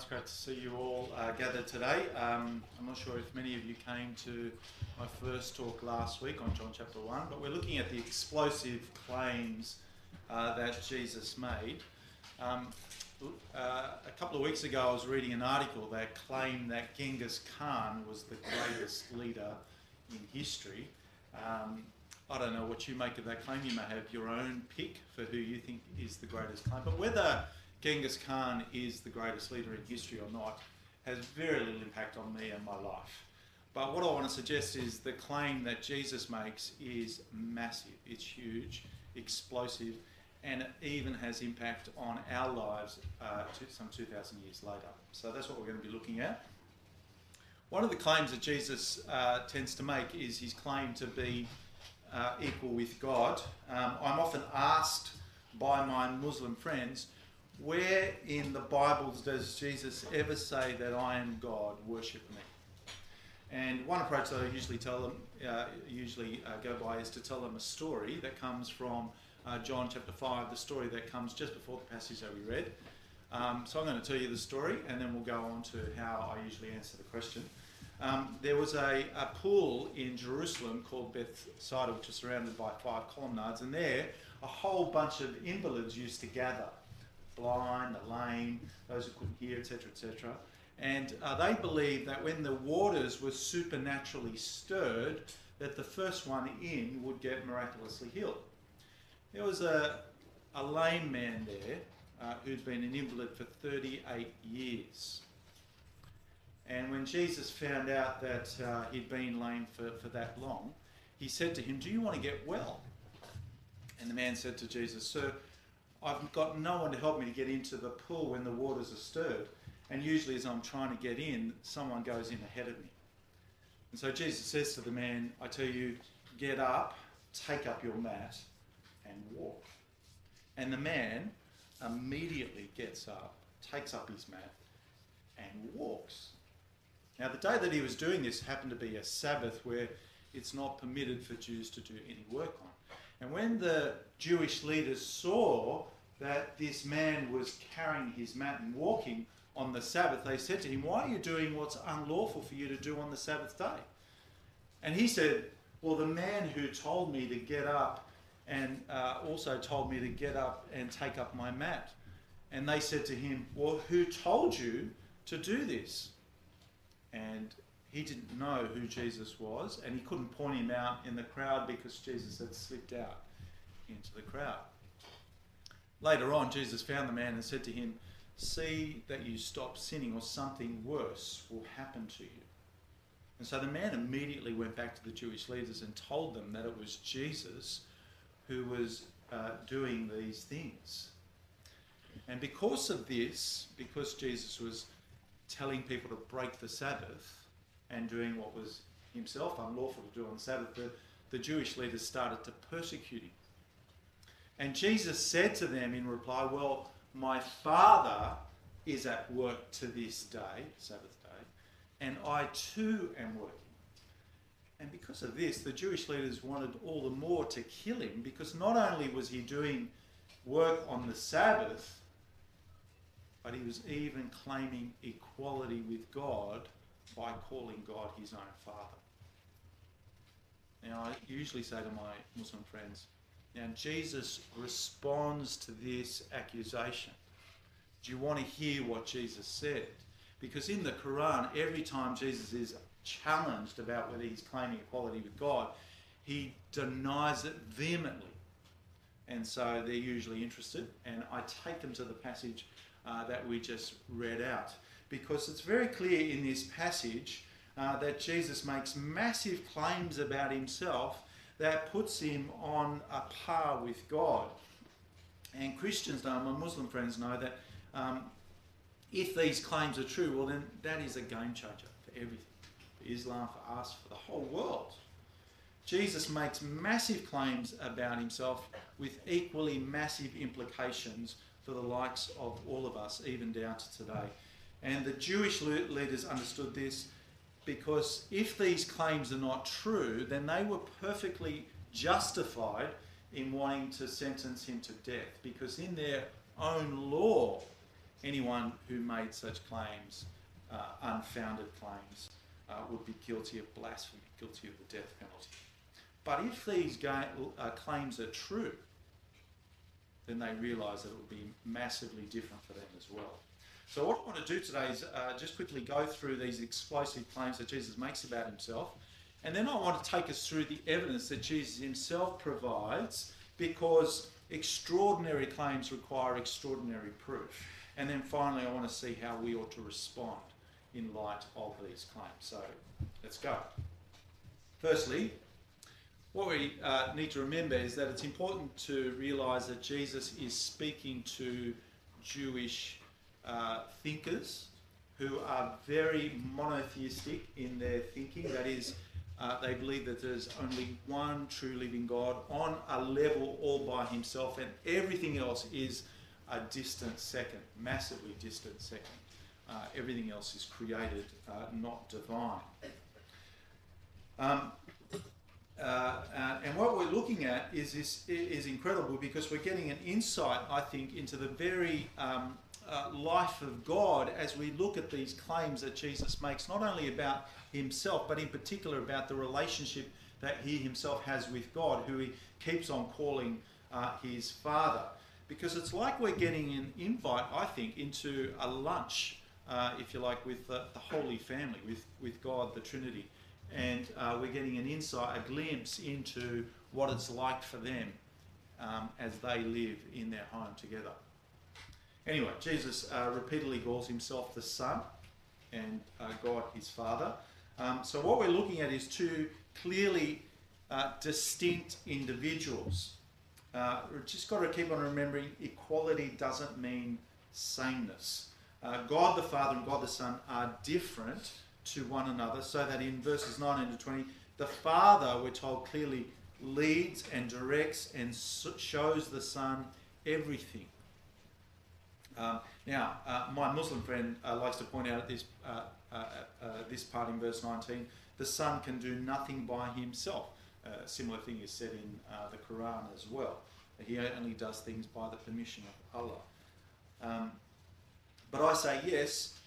It's great to see you all uh, gathered today. Um, I'm not sure if many of you came to my first talk last week on John chapter 1, but we're looking at the explosive claims uh, that Jesus made. Um, uh, a couple of weeks ago, I was reading an article that claimed that Genghis Khan was the greatest leader in history. Um, I don't know what you make of that claim. You may have your own pick for who you think is the greatest claim. But whether Genghis Khan is the greatest leader in history or not has very little impact on me and my life. But what I want to suggest is the claim that Jesus makes is massive, it's huge, explosive, and it even has impact on our lives uh, some 2,000 years later. So that's what we're going to be looking at. One of the claims that Jesus uh, tends to make is his claim to be uh, equal with God. Um, I'm often asked by my Muslim friends, where in the Bibles does Jesus ever say that I am God, worship me? And one approach that I usually tell them, uh, usually uh, go by, is to tell them a story that comes from uh, John chapter 5, the story that comes just before the passage that we read. Um, so I'm going to tell you the story and then we'll go on to how I usually answer the question. Um, there was a, a, pool in Jerusalem called Bethsaida, which is surrounded by five colonnades, and there a whole bunch of invalids used to gather blind, the lame, those who couldn't hear, etc., etc. And uh, they believed that when the waters were supernaturally stirred, that the first one in would get miraculously healed. There was a, a lame man there uh, who'd been an invalid for 38 years. And when Jesus found out that uh, he'd been lame for, for that long, he said to him, Do you want to get well? And the man said to Jesus, Sir, I've got no one to help me to get into the pool when the waters are stirred. And usually, as I'm trying to get in, someone goes in ahead of me. And so Jesus says to the man, I tell you, get up, take up your mat, and walk. And the man immediately gets up, takes up his mat, and walks. Now, the day that he was doing this happened to be a Sabbath where it's not permitted for Jews to do any work on. And when the Jewish leaders saw that this man was carrying his mat and walking on the Sabbath, they said to him, Why are you doing what's unlawful for you to do on the Sabbath day? And he said, Well, the man who told me to get up and uh, also told me to get up and take up my mat. And they said to him, Well, who told you to do this? And he didn't know who Jesus was, and he couldn't point him out in the crowd because Jesus had slipped out into the crowd. Later on, Jesus found the man and said to him, See that you stop sinning, or something worse will happen to you. And so the man immediately went back to the Jewish leaders and told them that it was Jesus who was uh, doing these things. And because of this, because Jesus was telling people to break the Sabbath, and doing what was himself unlawful to do on the Sabbath, the, the Jewish leaders started to persecute him. And Jesus said to them in reply, Well, my Father is at work to this day, Sabbath day, and I too am working. And because of this, the Jewish leaders wanted all the more to kill him because not only was he doing work on the Sabbath, but he was even claiming equality with God by calling God his own Father. Now, I usually say to my Muslim friends, now Jesus responds to this accusation. Do you want to hear what Jesus said? Because in the Quran, every time Jesus is challenged about whether he's claiming equality with God, he denies it vehemently. And so they're usually interested, and I take them to the passage uh, that we just read out because it's very clear in this passage uh, that Jesus makes massive claims about himself that puts him on a par with God. And Christians know, my Muslim friends know that um, if these claims are true, well, then that is a game changer for everything for Islam, for us, for the whole world. Jesus makes massive claims about himself with equally massive implications for the likes of all of us, even down to today. And the Jewish leaders understood this because if these claims are not true, then they were perfectly justified in wanting to sentence him to death because in their own law, anyone who made such claims, uh, unfounded claims, uh, would be guilty of blasphemy, guilty of the death penalty. But if these ga- uh, claims are true, then they realise that it will be massively different for them as well. So, what I want to do today is uh, just quickly go through these explosive claims that Jesus makes about himself, and then I want to take us through the evidence that Jesus himself provides because extraordinary claims require extraordinary proof. And then finally, I want to see how we ought to respond in light of these claims. So, let's go. Firstly, what we uh, need to remember is that it's important to realize that Jesus is speaking to Jewish uh, thinkers who are very monotheistic in their thinking. That is, uh, they believe that there's only one true living God on a level all by himself, and everything else is a distant second, massively distant second. Uh, everything else is created, uh, not divine. Um, uh, uh, and what we're looking at is this is incredible because we're getting an insight, I think, into the very um, uh, life of God as we look at these claims that Jesus makes, not only about himself, but in particular about the relationship that he himself has with God, who he keeps on calling uh, his Father. Because it's like we're getting an invite, I think, into a lunch, uh, if you like, with the, the Holy Family, with, with God, the Trinity. And uh, we're getting an insight, a glimpse into what it's like for them um, as they live in their home together. Anyway, Jesus uh, repeatedly calls himself the Son and uh, God his Father. Um, so, what we're looking at is two clearly uh, distinct individuals. Uh, we've just got to keep on remembering equality doesn't mean sameness. Uh, God the Father and God the Son are different to one another, so that in verses 19 to 20, the Father, we're told clearly, leads and directs and shows the Son everything. Um, now, uh, my Muslim friend uh, likes to point out at this, uh, uh, uh, this part in verse 19 the Son can do nothing by himself. a similar thing is said in the Quran as well. He only does things by the permission of Allah. Um, but I say yes,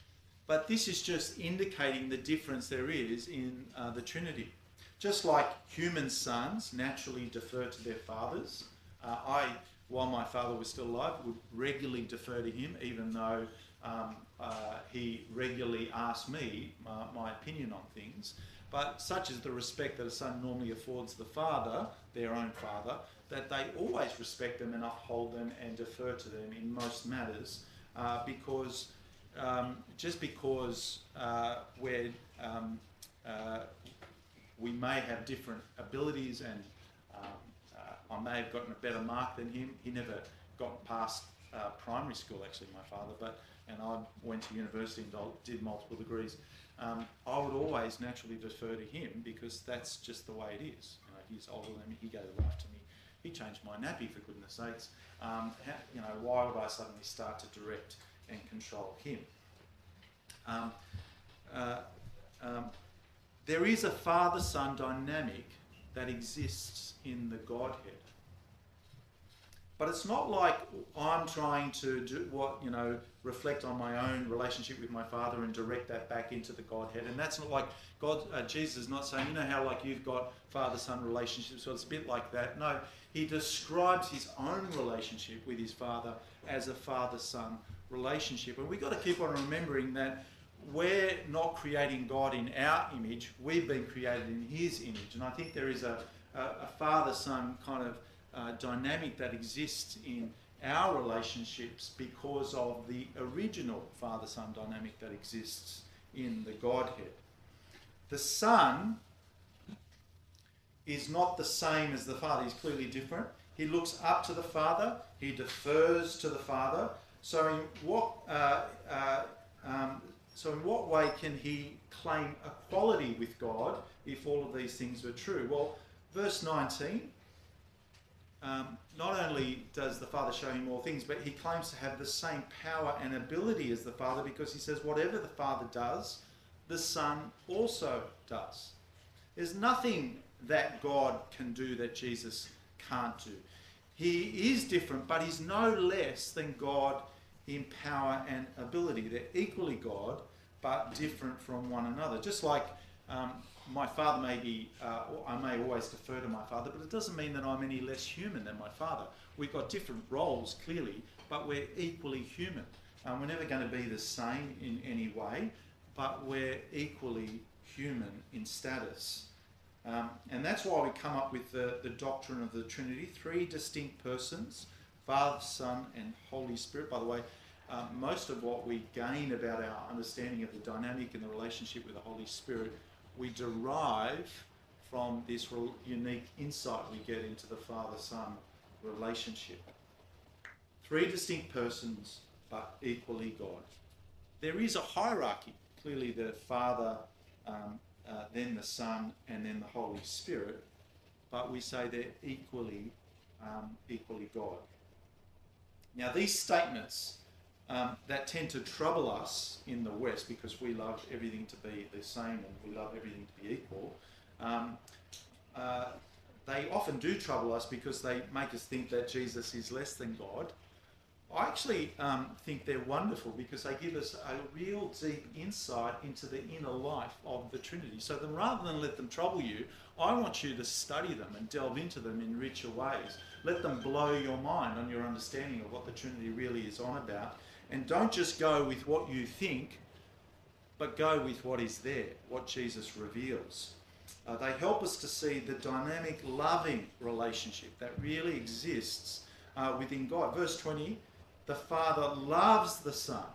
but this is just indicating the difference there is in the Trinity. Just like human sons naturally defer to their fathers, I while my father was still alive, would regularly defer to him, even though um, uh, he regularly asked me my opinion on things. But such is the respect that a son normally affords the father, their own father, that they always respect them and uphold them and defer to them in most matters, uh, because um, just because uh, we're um, uh, we may have different abilities and um, I may have gotten a better mark than him. He never got past uh, primary school, actually, my father, but and I went to university and did multiple degrees. Um, I would always naturally defer to him because that's just the way it is. You know, he's older than me. He gave life to me. He changed my nappy for goodness sakes. Um, how, you know, why would I suddenly start to direct and control him? Um, uh, um, there is a father-son dynamic that exists in the Godhead. But it's not like I'm trying to do what, you know, reflect on my own relationship with my Father and direct that back into the Godhead. And that's not like God, uh, Jesus is not saying, you know how like you've got father son relationships, so it's a bit like that. No, he describes his own relationship with his Father as a father son relationship. And we've got to keep on remembering that we're not creating God in our image, we've been created in his image. And I think there is a, a, a father son kind of uh, dynamic that exists in our relationships because of the original father son dynamic that exists in the Godhead. The Son is not the same as the Father, he's clearly different. He looks up to the Father, he defers to the Father. So, in what, uh, uh, um, so in what way can he claim equality with God if all of these things were true? Well, verse 19 um, not only does the Father show him all things, but he claims to have the same power and ability as the Father because he says, whatever the Father does, the Son also does. There's nothing that God can do that Jesus can't do. He is different, but he's no less than God in power and ability. They're equally God, but different from one another. Just like um, my father may be, uh, I may always defer to my father, but it doesn't mean that I'm any less human than my father. We've got different roles, clearly, but we're equally human. Um, we're never going to be the same in any way, but we're equally human in status. Um, and that's why we come up with the, the doctrine of the Trinity three distinct persons Father, Son, and Holy Spirit. By the way, uh, most of what we gain about our understanding of the dynamic and the relationship with the Holy Spirit, we derive from this unique insight we get into the Father Son relationship. Three distinct persons, but equally God. There is a hierarchy. Clearly, the Father, um, uh, then the Son, and then the Holy Spirit. But we say they're equally, um, equally God. Now, these statements um, that tend to trouble us in the West because we love everything to be the same and we love everything to be equal. Um, uh, they often do trouble us because they make us think that Jesus is less than God I actually um, think they're wonderful because they give us a real deep insight into the inner life of the Trinity. So then rather than let them trouble you, I want you to study them and delve into them in richer ways. Let them blow your mind on your understanding of what the Trinity really is on about. And don't just go with what you think, but go with what is there, what Jesus reveals. Uh, they help us to see the dynamic, loving relationship that really exists uh, within God. Verse 20 the Father loves the Son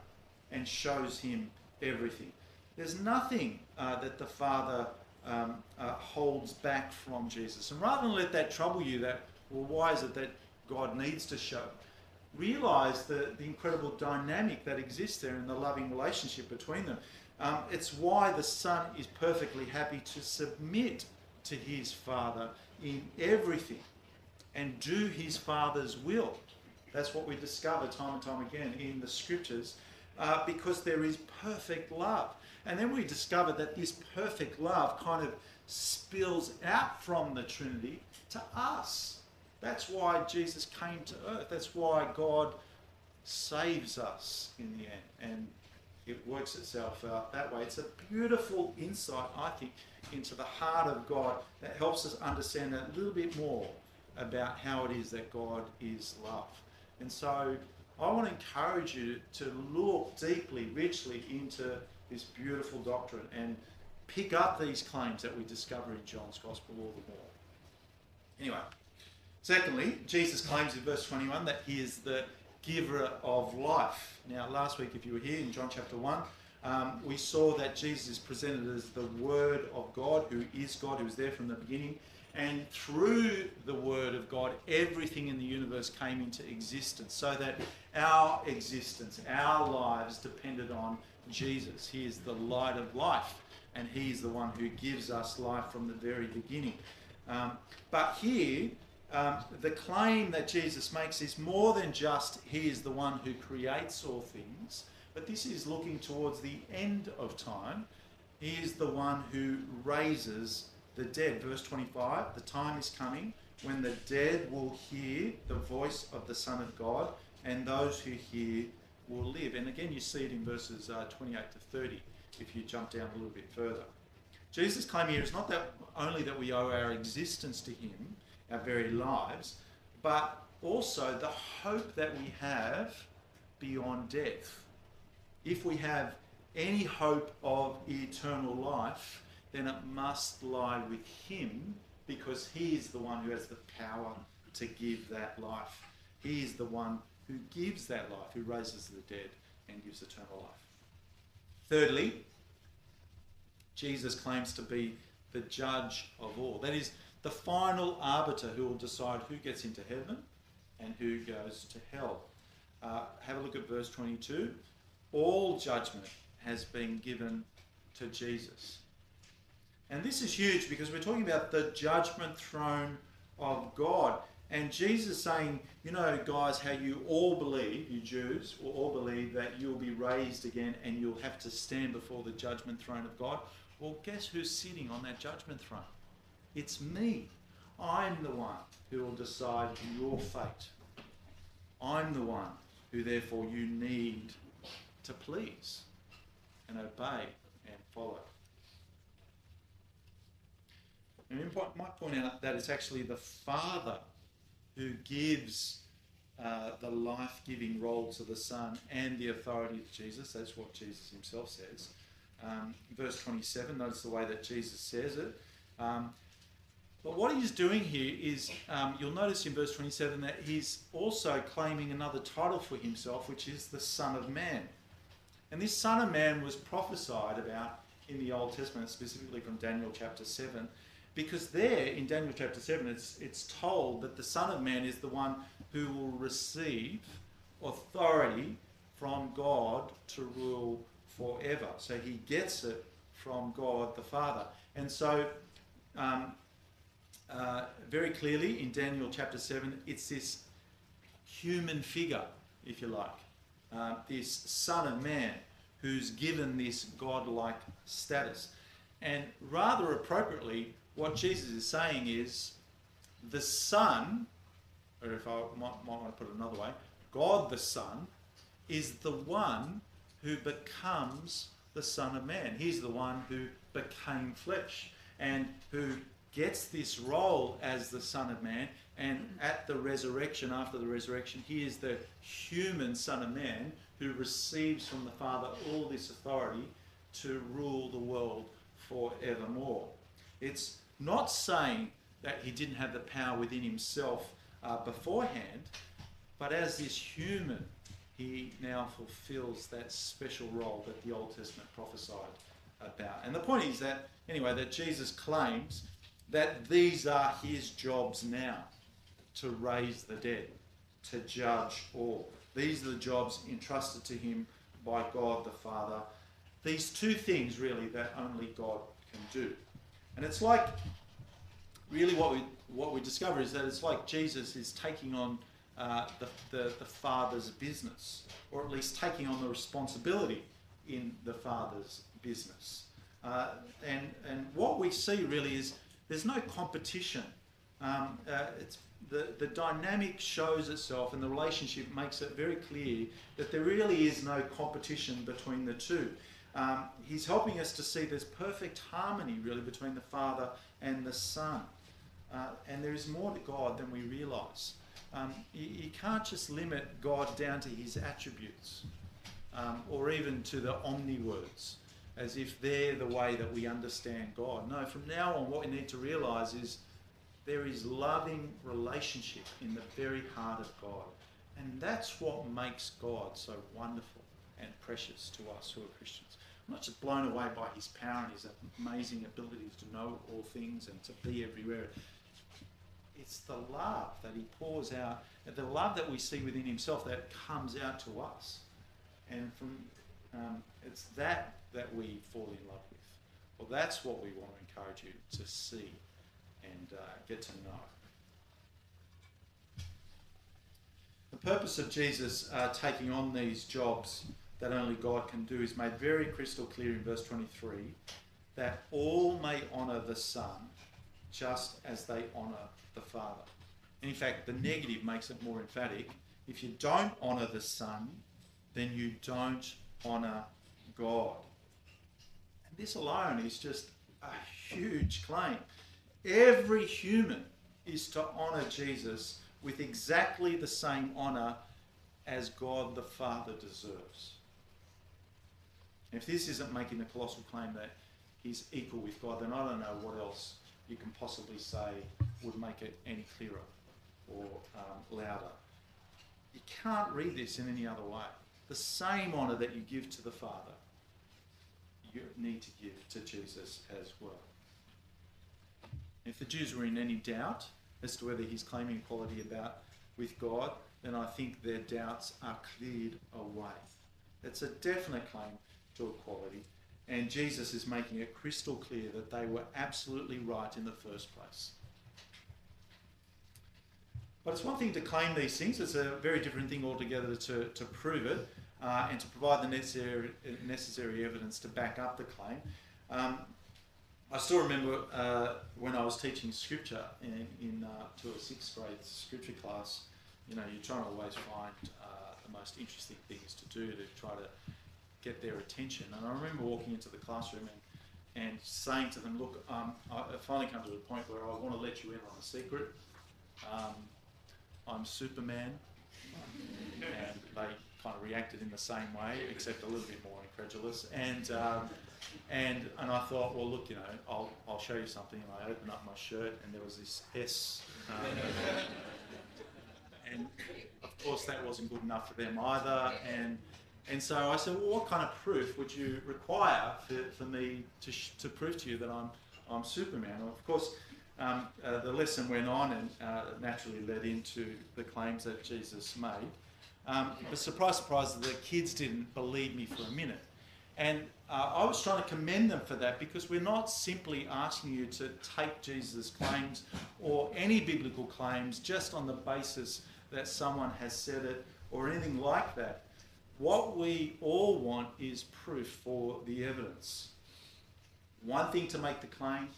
and shows him everything. There's nothing uh, that the Father um, uh, holds back from Jesus. And rather than let that trouble you, that, well, why is it that God needs to show? Realize the, the incredible dynamic that exists there in the loving relationship between them. Um, it's why the Son is perfectly happy to submit to his Father in everything and do his Father's will. That's what we discover time and time again in the scriptures uh, because there is perfect love. And then we discover that this perfect love kind of spills out from the Trinity to us. That's why Jesus came to earth. That's why God saves us in the end. And it works itself out that way. It's a beautiful insight, I think, into the heart of God that helps us understand a little bit more about how it is that God is love. And so I want to encourage you to look deeply, richly into this beautiful doctrine and pick up these claims that we discover in John's Gospel all the more. Anyway, secondly, Jesus claims in verse 21 that he is the giver of life. Now, last week, if you were here in John chapter 1, um, we saw that Jesus is presented as the Word of God, who is God, who was there from the beginning. And through the Word of God, everything in the universe came into existence so that our existence, our lives depended on Jesus. He is the light of life, and He is the one who gives us life from the very beginning. Um, but here, um, the claim that Jesus makes is more than just He is the one who creates all things, but this is looking towards the end of time. He is the one who raises the dead. Verse 25 The time is coming when the dead will hear the voice of the Son of God, and those who hear will live. And again, you see it in verses uh, 28 to 30 if you jump down a little bit further. Jesus' claim here is not that only that we owe our existence to Him, our very lives, but also the hope that we have beyond death. If we have any hope of eternal life, then it must lie with Him because He is the one who has the power to give that life. He is the one who gives that life, who raises the dead and gives eternal life. Thirdly, Jesus claims to be the judge of all. That is, the final arbiter who will decide who gets into heaven and who goes to hell. Uh, have a look at verse 22. All judgment has been given to Jesus. And this is huge because we're talking about the judgment throne of God. And Jesus saying, you know, guys, how you all believe, you Jews, will all believe that you'll be raised again and you'll have to stand before the judgment throne of God. Well, guess who's sitting on that judgment throne? It's me. I'm the one who will decide your fate. I'm the one who therefore you need to please and obey and follow. And I might point out that it's actually the Father who gives uh, the life giving role to the Son and the authority to Jesus. That's what Jesus himself says. Um, verse 27, notice the way that Jesus says it. Um, but what he's doing here is, um, you'll notice in verse 27 that he's also claiming another title for himself, which is the Son of Man. And this Son of Man was prophesied about in the Old Testament, specifically from Daniel chapter 7, because there in Daniel chapter 7, it's, it's told that the Son of Man is the one who will receive authority from God to rule forever. So he gets it from God the Father. And so, um, uh, very clearly in Daniel chapter 7, it's this human figure, if you like, uh, this Son of Man who's given this godlike status. And rather appropriately, what Jesus is saying is the Son, or if I might, might want to put it another way, God the Son is the one who becomes the Son of Man. He's the one who became flesh and who gets this role as the Son of Man. And at the resurrection, after the resurrection, he is the human Son of Man who receives from the Father all this authority to rule the world forevermore. It's not saying that he didn't have the power within himself uh, beforehand, but as this human, he now fulfills that special role that the Old Testament prophesied about. And the point is that, anyway, that Jesus claims that these are his jobs now to raise the dead, to judge all. These are the jobs entrusted to him by God the Father. These two things, really, that only God can do. And it's like, really, what we what we discover is that it's like Jesus is taking on uh, the, the, the Father's business, or at least taking on the responsibility in the Father's business. Uh, and and what we see really is there's no competition. Um, uh, it's the, the dynamic shows itself and the relationship makes it very clear that there really is no competition between the two. Um, he's helping us to see there's perfect harmony, really, between the Father and the Son. Uh, and there is more to God than we realize. Um, you, you, can't just limit God down to his attributes um, or even to the omni words as if they're the way that we understand God. No, from now on, what we need to realize is there is loving relationship in the very heart of God. And that's what makes God so wonderful and precious to us who are Christians. I'm not just blown away by his power and his amazing abilities to know all things and to be everywhere. It's the love that he pours out, the love that we see within himself that comes out to us. And from um, it's that that we fall in love with. Well, that's what we want to encourage you to see and uh, get to know. The purpose of Jesus uh, taking on these jobs that only God can do is made very crystal clear in verse 23 that all may honour the Son just as they honour the Father. And in fact, the negative makes it more emphatic. If you don't honour the Son, then you don't honour God. And this alone is just a huge claim. Every human is to honour Jesus with exactly the same honour as God the Father deserves. If this isn't making the colossal claim that he's equal with God, then I don't know what else you can possibly say would make it any clearer or um, louder. You can't read this in any other way. The same honour that you give to the Father, need to give to Jesus as well. If the Jews were in any doubt as to whether he's claiming equality about with God, then I think their doubts are cleared away. It's a definite claim to equality, and Jesus is making it crystal clear that they were absolutely right in the first place. But it's one thing to claim these things, it's a very different thing altogether to, to prove it uh, and to provide the necessary, necessary evidence to back up the claim. Um, I still remember uh, when I was teaching scripture in, in uh, to a sixth grade scripture class, you know, you're trying to always find uh, the most interesting things to do to try to get their attention. And I remember walking into the classroom and, and saying to them, Look, um, I finally come to a point where I want to let you in on a secret. Um, I'm Superman. And they kind of reacted in the same way, except a little bit more incredulous. And um, and and I thought, well, look, you know, I'll I'll show you something. And I opened up my shirt, and there was this S. Um, and of course, that wasn't good enough for them either. And and so I said, well, what kind of proof would you require for, for me to, to prove to you that I'm I'm Superman? Of course. Um, uh, the lesson went on and uh, naturally led into the claims that Jesus made. Um, but surprise, surprise, the kids didn't believe me for a minute. And uh, I was trying to commend them for that because we're not simply asking you to take Jesus' claims or any biblical claims just on the basis that someone has said it or anything like that. What we all want is proof for the evidence. One thing to make the claim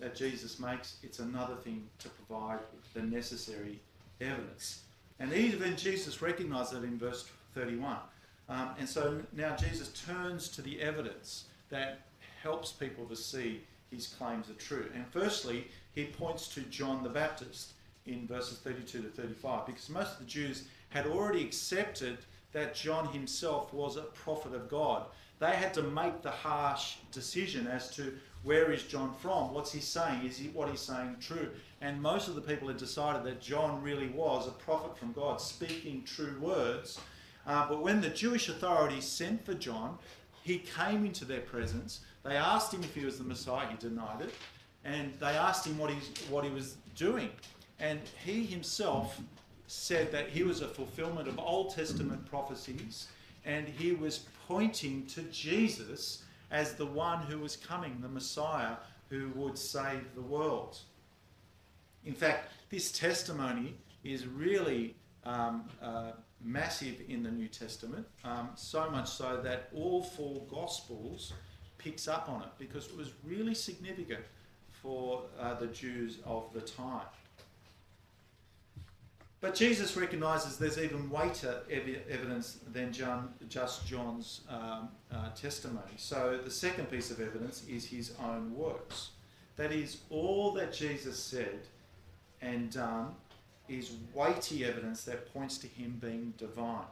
that Jesus makes, it's another thing to provide the necessary evidence. And even Jesus recognized that in verse 31. Um, and so now Jesus turns to the evidence that helps people to see his claims are true. And firstly, he points to John the Baptist in verses 32 to 35 because most of the Jews had already accepted that John himself was a prophet of God. They had to make the harsh decision as to where is John from? What's he saying? Is he, what he's saying true? And most of the people had decided that John really was a prophet from God, speaking true words. Uh, but when the Jewish authorities sent for John, he came into their presence. They asked him if he was the Messiah. He denied it. And they asked him what, he's, what he was doing. And he himself said that he was a fulfillment of Old Testament prophecies and he was pointing to Jesus as the one who was coming, the Messiah who would save the world. In fact, this testimony is really um, uh, massive in the New Testament, um, so much so that all four Gospels picks up on it because it was really significant for uh, the Jews of the time. But Jesus recognises there's even weightier ev- evidence than John, just John's um, uh, testimony. So the second piece of evidence is his own works. That is, all that Jesus said and done is weighty evidence that points to him being divine.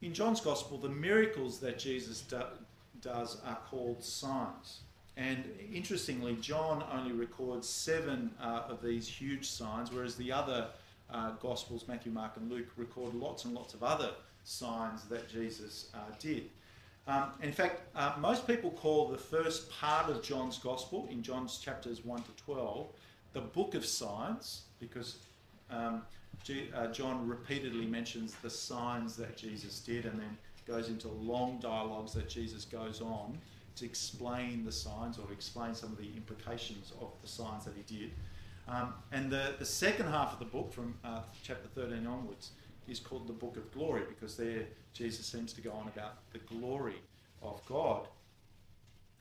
In John's Gospel, the miracles that Jesus do, does are called signs. And interestingly, John only records seven uh, of these huge signs, whereas the other uh, Gospels, Matthew, Mark, and Luke, record lots and lots of other signs that Jesus uh, did. Um, in fact, uh, most people call the first part of John's Gospel, in John's chapters 1 to 12, the book of signs, because um, G- uh, John repeatedly mentions the signs that Jesus did and then goes into long dialogues that Jesus goes on to explain the signs or explain some of the implications of the signs that he did. Um, and the, the second half of the book, from uh, chapter 13 onwards, is called the Book of Glory because there Jesus seems to go on about the glory of God.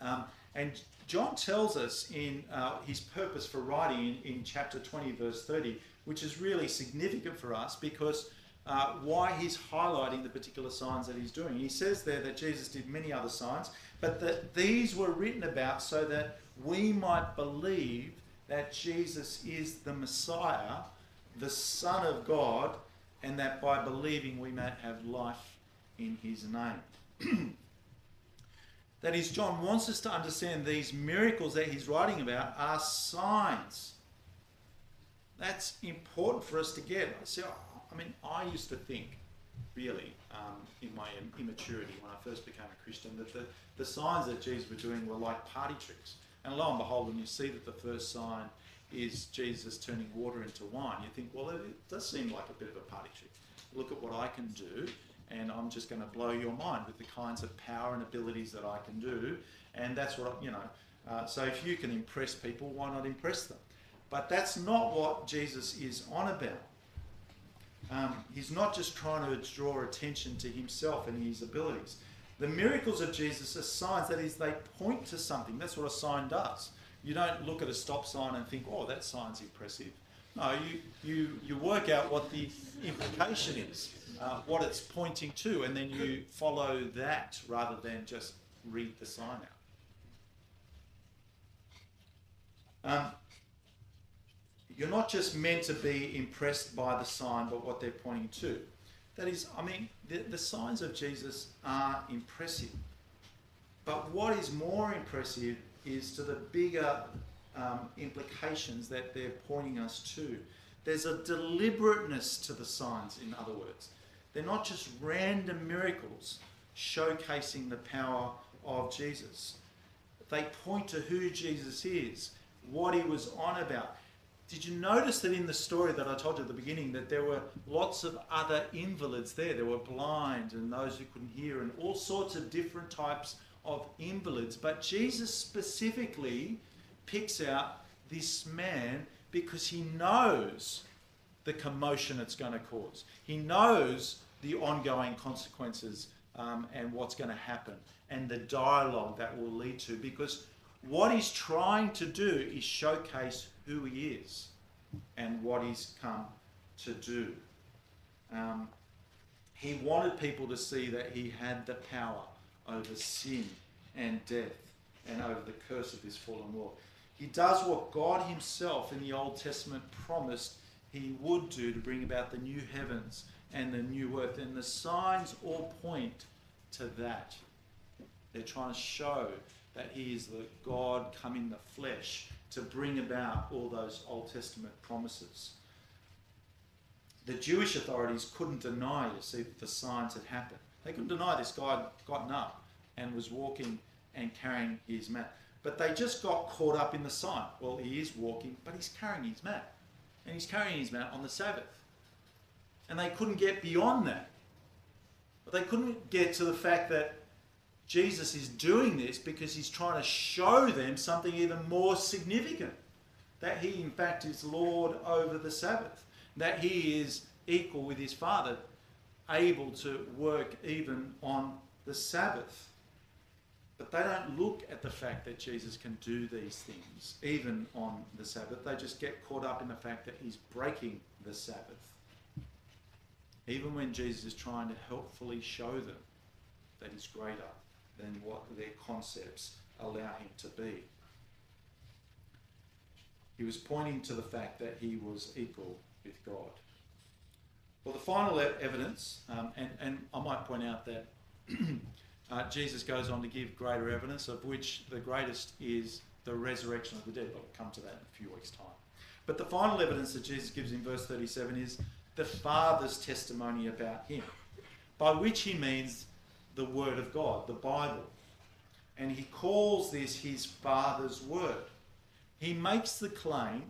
Um, and John tells us in uh, his purpose for writing in, in, chapter 20, verse 30, which is really significant for us because uh, why he's highlighting the particular signs that he's doing. He says there that Jesus did many other signs, but that these were written about so that we might believe that Jesus is the Messiah, the Son of God, and that by believing we might have life in his name. that is, John wants us to understand these miracles that he's writing about are signs. That's important for us to get. I, see, oh, I mean, I used to think, really, um, in my immaturity when I first became a Christian, that the, the signs that Jesus was doing were like party tricks. And lo and behold, when you see that the first sign is Jesus turning water into wine, you think, well, it, does seem like a bit of a party trick. Look at what I can do, and I'm just going to blow your mind with the kinds of power and abilities that I can do. And that's what, you know, uh, so if you can impress people, why not impress them? But that's not what Jesus is on about. Um, he's not just trying to draw attention to himself and his abilities. The miracles of Jesus are signs, that is, they point to something. That's what a sign does. You don't look at a stop sign and think, oh, that sign's impressive. No, you, you, you work out what the implication is, uh, what it's pointing to, and then you follow that rather than just read the sign out. Um, you're not just meant to be impressed by the sign, but what they're pointing to. That is, I mean, the, the signs of Jesus are impressive. But what is more impressive is to the bigger um, implications that they're pointing us to. There's a deliberateness to the signs, in other words. They're not just random miracles showcasing the power of Jesus. They point to who Jesus is, what he was on about. Did you notice that in the story that I told you at the beginning that there were lots of other invalids there? There were blind and those who couldn't hear and all sorts of different types of invalids. But Jesus specifically picks out this man because he knows the commotion it's going to cause. He knows the ongoing consequences um, and what's going to happen and the dialogue that will lead to because what he's trying to do is showcase who he is and what he's come to do. Um, he wanted people to see that he had the power over sin and death and over the curse of this fallen world. He does what God Himself in the Old Testament promised He would do to bring about the new heavens and the new earth. And the signs all point to that. They're trying to show that He is the God come in the flesh to bring about all those Old Testament promises. The Jewish authorities couldn't deny, you see, that the signs had happened. They couldn't deny this guy had gotten up and was walking and carrying his mat. But they just got caught up in the sign. Well, he is walking, but he's carrying his mat. And he's carrying his mat on the Sabbath. And they couldn't get beyond that. But they couldn't get to the fact that Jesus is doing this because he's trying to show them something even more significant that he, in fact, is Lord over the Sabbath, that he is equal with his Father, able to work even on the Sabbath. But they don't look at the fact that Jesus can do these things, even on the Sabbath. They just get caught up in the fact that he's breaking the Sabbath. Even when Jesus is trying to helpfully show them that he's greater than what their concepts allow him to be. He was pointing to the fact that he was equal with God. Well, the final evidence, um, and, and I might point out that uh, Jesus goes on to give greater evidence, of which the greatest is the resurrection of the dead, but we'll come to that in a few weeks' time. But the final evidence that Jesus gives in verse 37 is the Father's testimony about him, by which he means the Word of God, the Bible. And he calls this his Father's Word. He makes the claim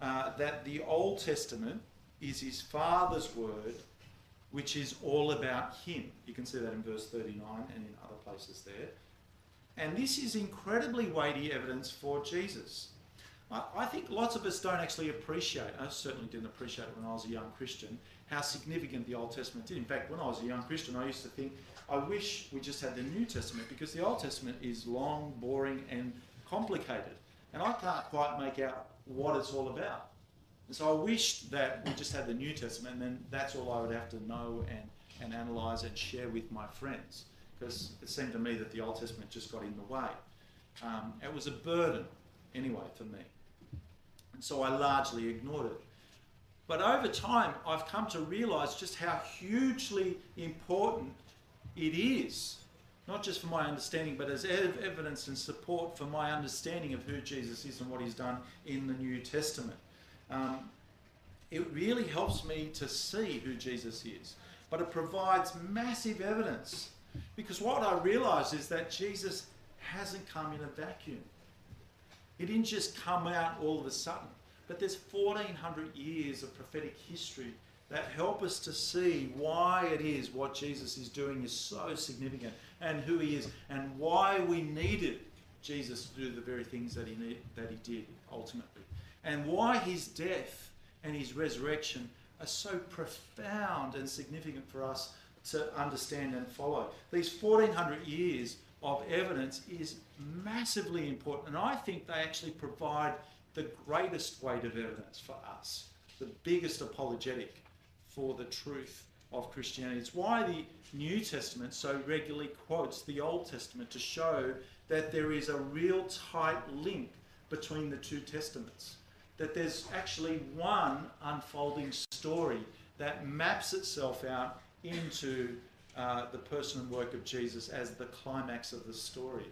uh, that the Old Testament is his Father's Word, which is all about him. You can see that in verse 39 and in other places there. And this is incredibly weighty evidence for Jesus. I think lots of us don't actually appreciate, I certainly didn't appreciate it when I was a young Christian, how significant the Old Testament did. In fact, when I was a young Christian, I used to think I wish we just had the New Testament because the Old Testament is long, boring, and complicated. And I can't quite make out what it's all about. And so I wish that we just had the New Testament and then that's all I would have to know and, and analyse and share with my friends. Because it seemed to me that the Old Testament just got in the way. Um, it was a burden, anyway, for me. And so I largely ignored it. But over time, I've come to realise just how hugely important it is, not just for my understanding, but as evidence and support for my understanding of who Jesus is and what he's done in the New Testament. Um, it really helps me to see who Jesus is, but it provides massive evidence because what I realize is that Jesus hasn't come in a vacuum. He didn't just come out all of a sudden, but there's 1400 years of prophetic history that help us to see why it is what Jesus is doing is so significant and who he is and why we needed Jesus to do the very things that he need, that he did ultimately and why his death and his resurrection are so profound and significant for us to understand and follow. These 1400 years of evidence is massively important and I think they actually provide the greatest weight of evidence for us, the biggest apologetic for the truth of Christianity. It's why the New Testament so regularly quotes the Old Testament to show that there is a real tight link between the two testaments. That there's actually one unfolding story that maps itself out into uh, the person and work of Jesus as the climax of the story.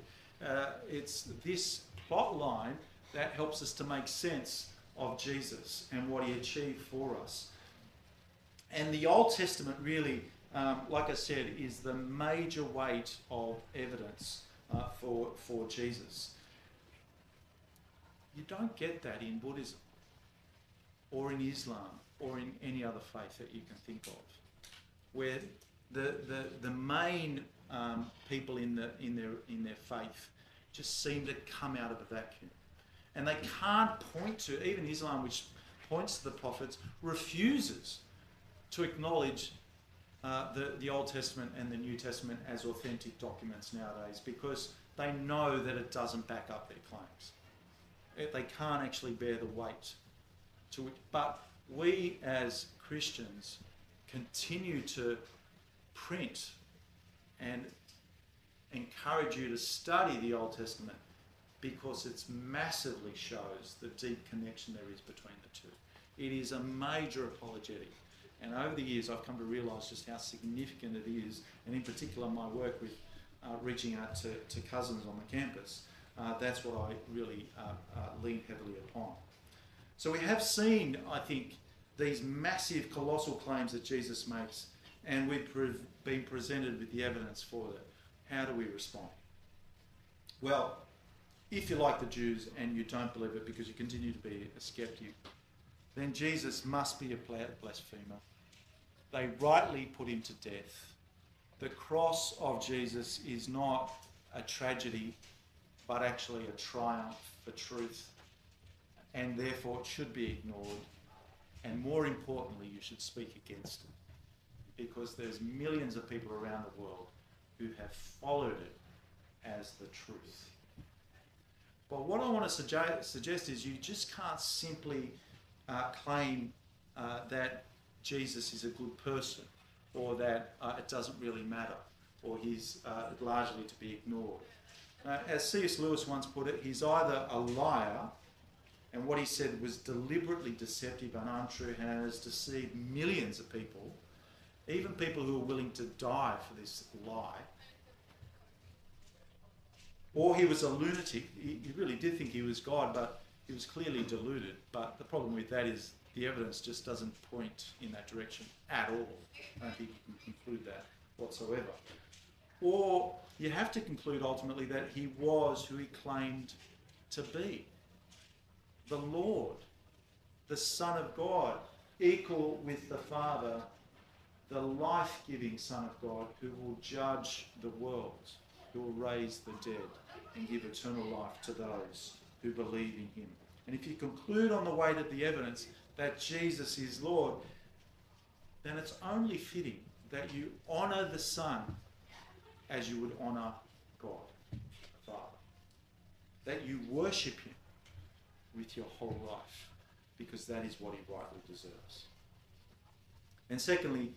Uh, it's this plot line that helps us to make sense of Jesus and what he achieved for us. And the Old Testament really, um, like I said, is the major weight of evidence uh, for, for Jesus. You don't get that in Buddhism or in Islam or in any other faith that you can think of, where the, the, the main um, people in, the, in, their, in their faith just seem to come out of a vacuum. And they can't point to, even Islam, which points to the prophets, refuses to acknowledge uh, the, the Old Testament and the New Testament as authentic documents nowadays because they know that it doesn't back up their claims. It, they can't actually bear the weight to it. But we as Christians continue to print and encourage you to study the Old Testament because it massively shows the deep connection there is between the two. It is a major apologetic. And over the years, I've come to realise just how significant it is, and in particular, my work with uh, reaching out to, to cousins on the campus. Uh, that's what I really uh, uh lean heavily upon. So we have seen, I think, these massive, colossal claims that Jesus makes, and we've pre- been presented with the evidence for that. How do we respond? Well, if you're like the Jews and you don't believe it because you continue to be a skeptic, then Jesus must be a blasphemer. They rightly put him to death. The cross of Jesus is not a tragedy, but actually a triumph for truth, and therefore it should be ignored. And more importantly, you should speak against it because there's millions of people around the world who have followed it as the truth. But what I want to suggest, is you just can't simply uh, claim uh, that Jesus is a good person or that uh, it doesn't really matter or he's uh, largely to be ignored. Uh, as C.S. Lewis once put it, he's either a liar, and what he said was deliberately deceptive and untrue and has deceived millions of people, even people who are willing to die for this lie, or he was a lunatic. He, he really did think he was God, but he was clearly deluded. But the problem with that is the evidence just doesn't point in that direction at all. I don't think you can conclude that whatsoever. Or you have to conclude ultimately that he was who he claimed to be the Lord, the Son of God, equal with the Father, the life giving Son of God who will judge the world, who will raise the dead and give eternal life to those who believe in him. And if you conclude on the weight of the evidence that Jesus is Lord, then it's only fitting that you honour the Son as you would honour God, the Father. That you worship Him with your whole life, because that is what He rightly deserves. And secondly,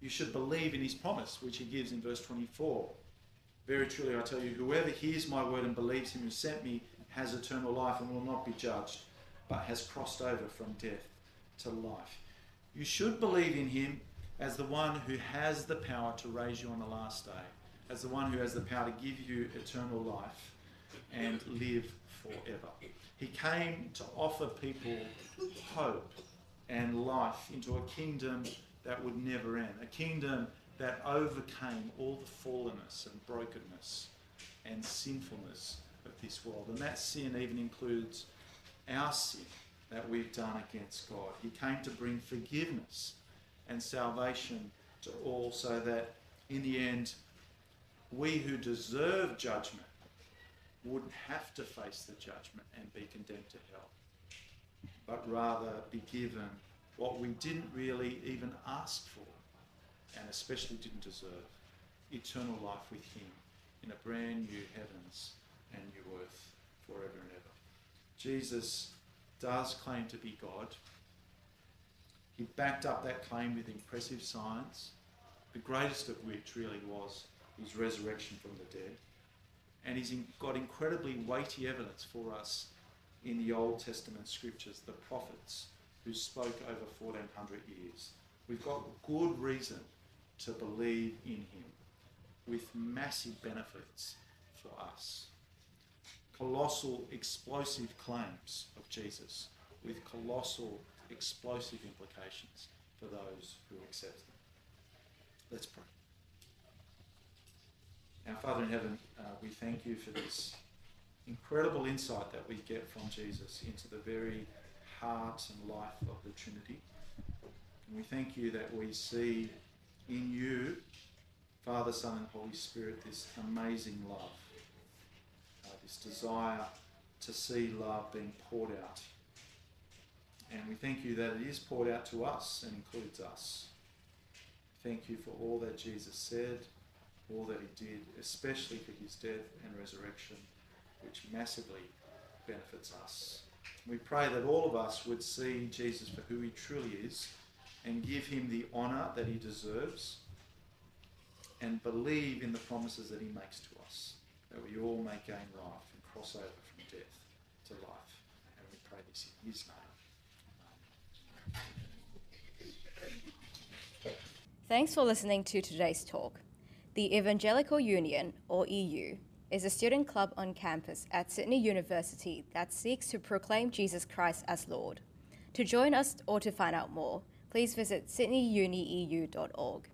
you should believe in His promise, which He gives in verse 24. Very truly, I tell you, whoever hears my word and believes Him who sent me has eternal life and will not be judged, but has crossed over from death to life. You should believe in Him as the one who has the power to raise you on the last day, as the one who has the power to give you eternal life and live forever. He came to offer people hope and life into a kingdom that would never end, a kingdom that overcame all the fallenness and brokenness and sinfulness of this world. And that sin even includes our sin that we've done against God. He came to bring forgiveness and salvation to all so that in the end, we who deserve judgment wouldn't have to face the judgment and be condemned to hell, but rather be given what we didn't really even ask for and especially didn't deserve eternal life with Him in a brand new heavens and new earth forever and ever. Jesus does claim to be God. He backed up that claim with impressive signs, the greatest of which really was his resurrection from the dead. And he's got incredibly weighty evidence for us in the Old Testament scriptures, the prophets who spoke over 1400 years. We've got good reason to believe in him with massive benefits for us. Colossal, explosive claims of Jesus with colossal, explosive implications for those who accept them. Let's pray. Our Father in heaven, uh, we thank you for this incredible insight that we get from Jesus into the very heart and life of the Trinity. And we thank you that we see in you, Father, Son, and Holy Spirit, this amazing love, this desire to see love being poured out. And we thank you that it is poured out to us and includes us. Thank you for all that Jesus said, all that he did, especially for his death and resurrection, which massively benefits us. We pray that all of us would see Jesus for who he truly is and give him the honour that he deserves and believe in the promises that he makes to us, that we all may gain life and cross over from death to life. And we pray this in his name. Thanks for listening to today's talk. The Evangelical Union, or EU, is a student club on campus at Sydney University that seeks to proclaim Jesus Christ as Lord. To join us or to find out more, please visit sydneyunieu.org.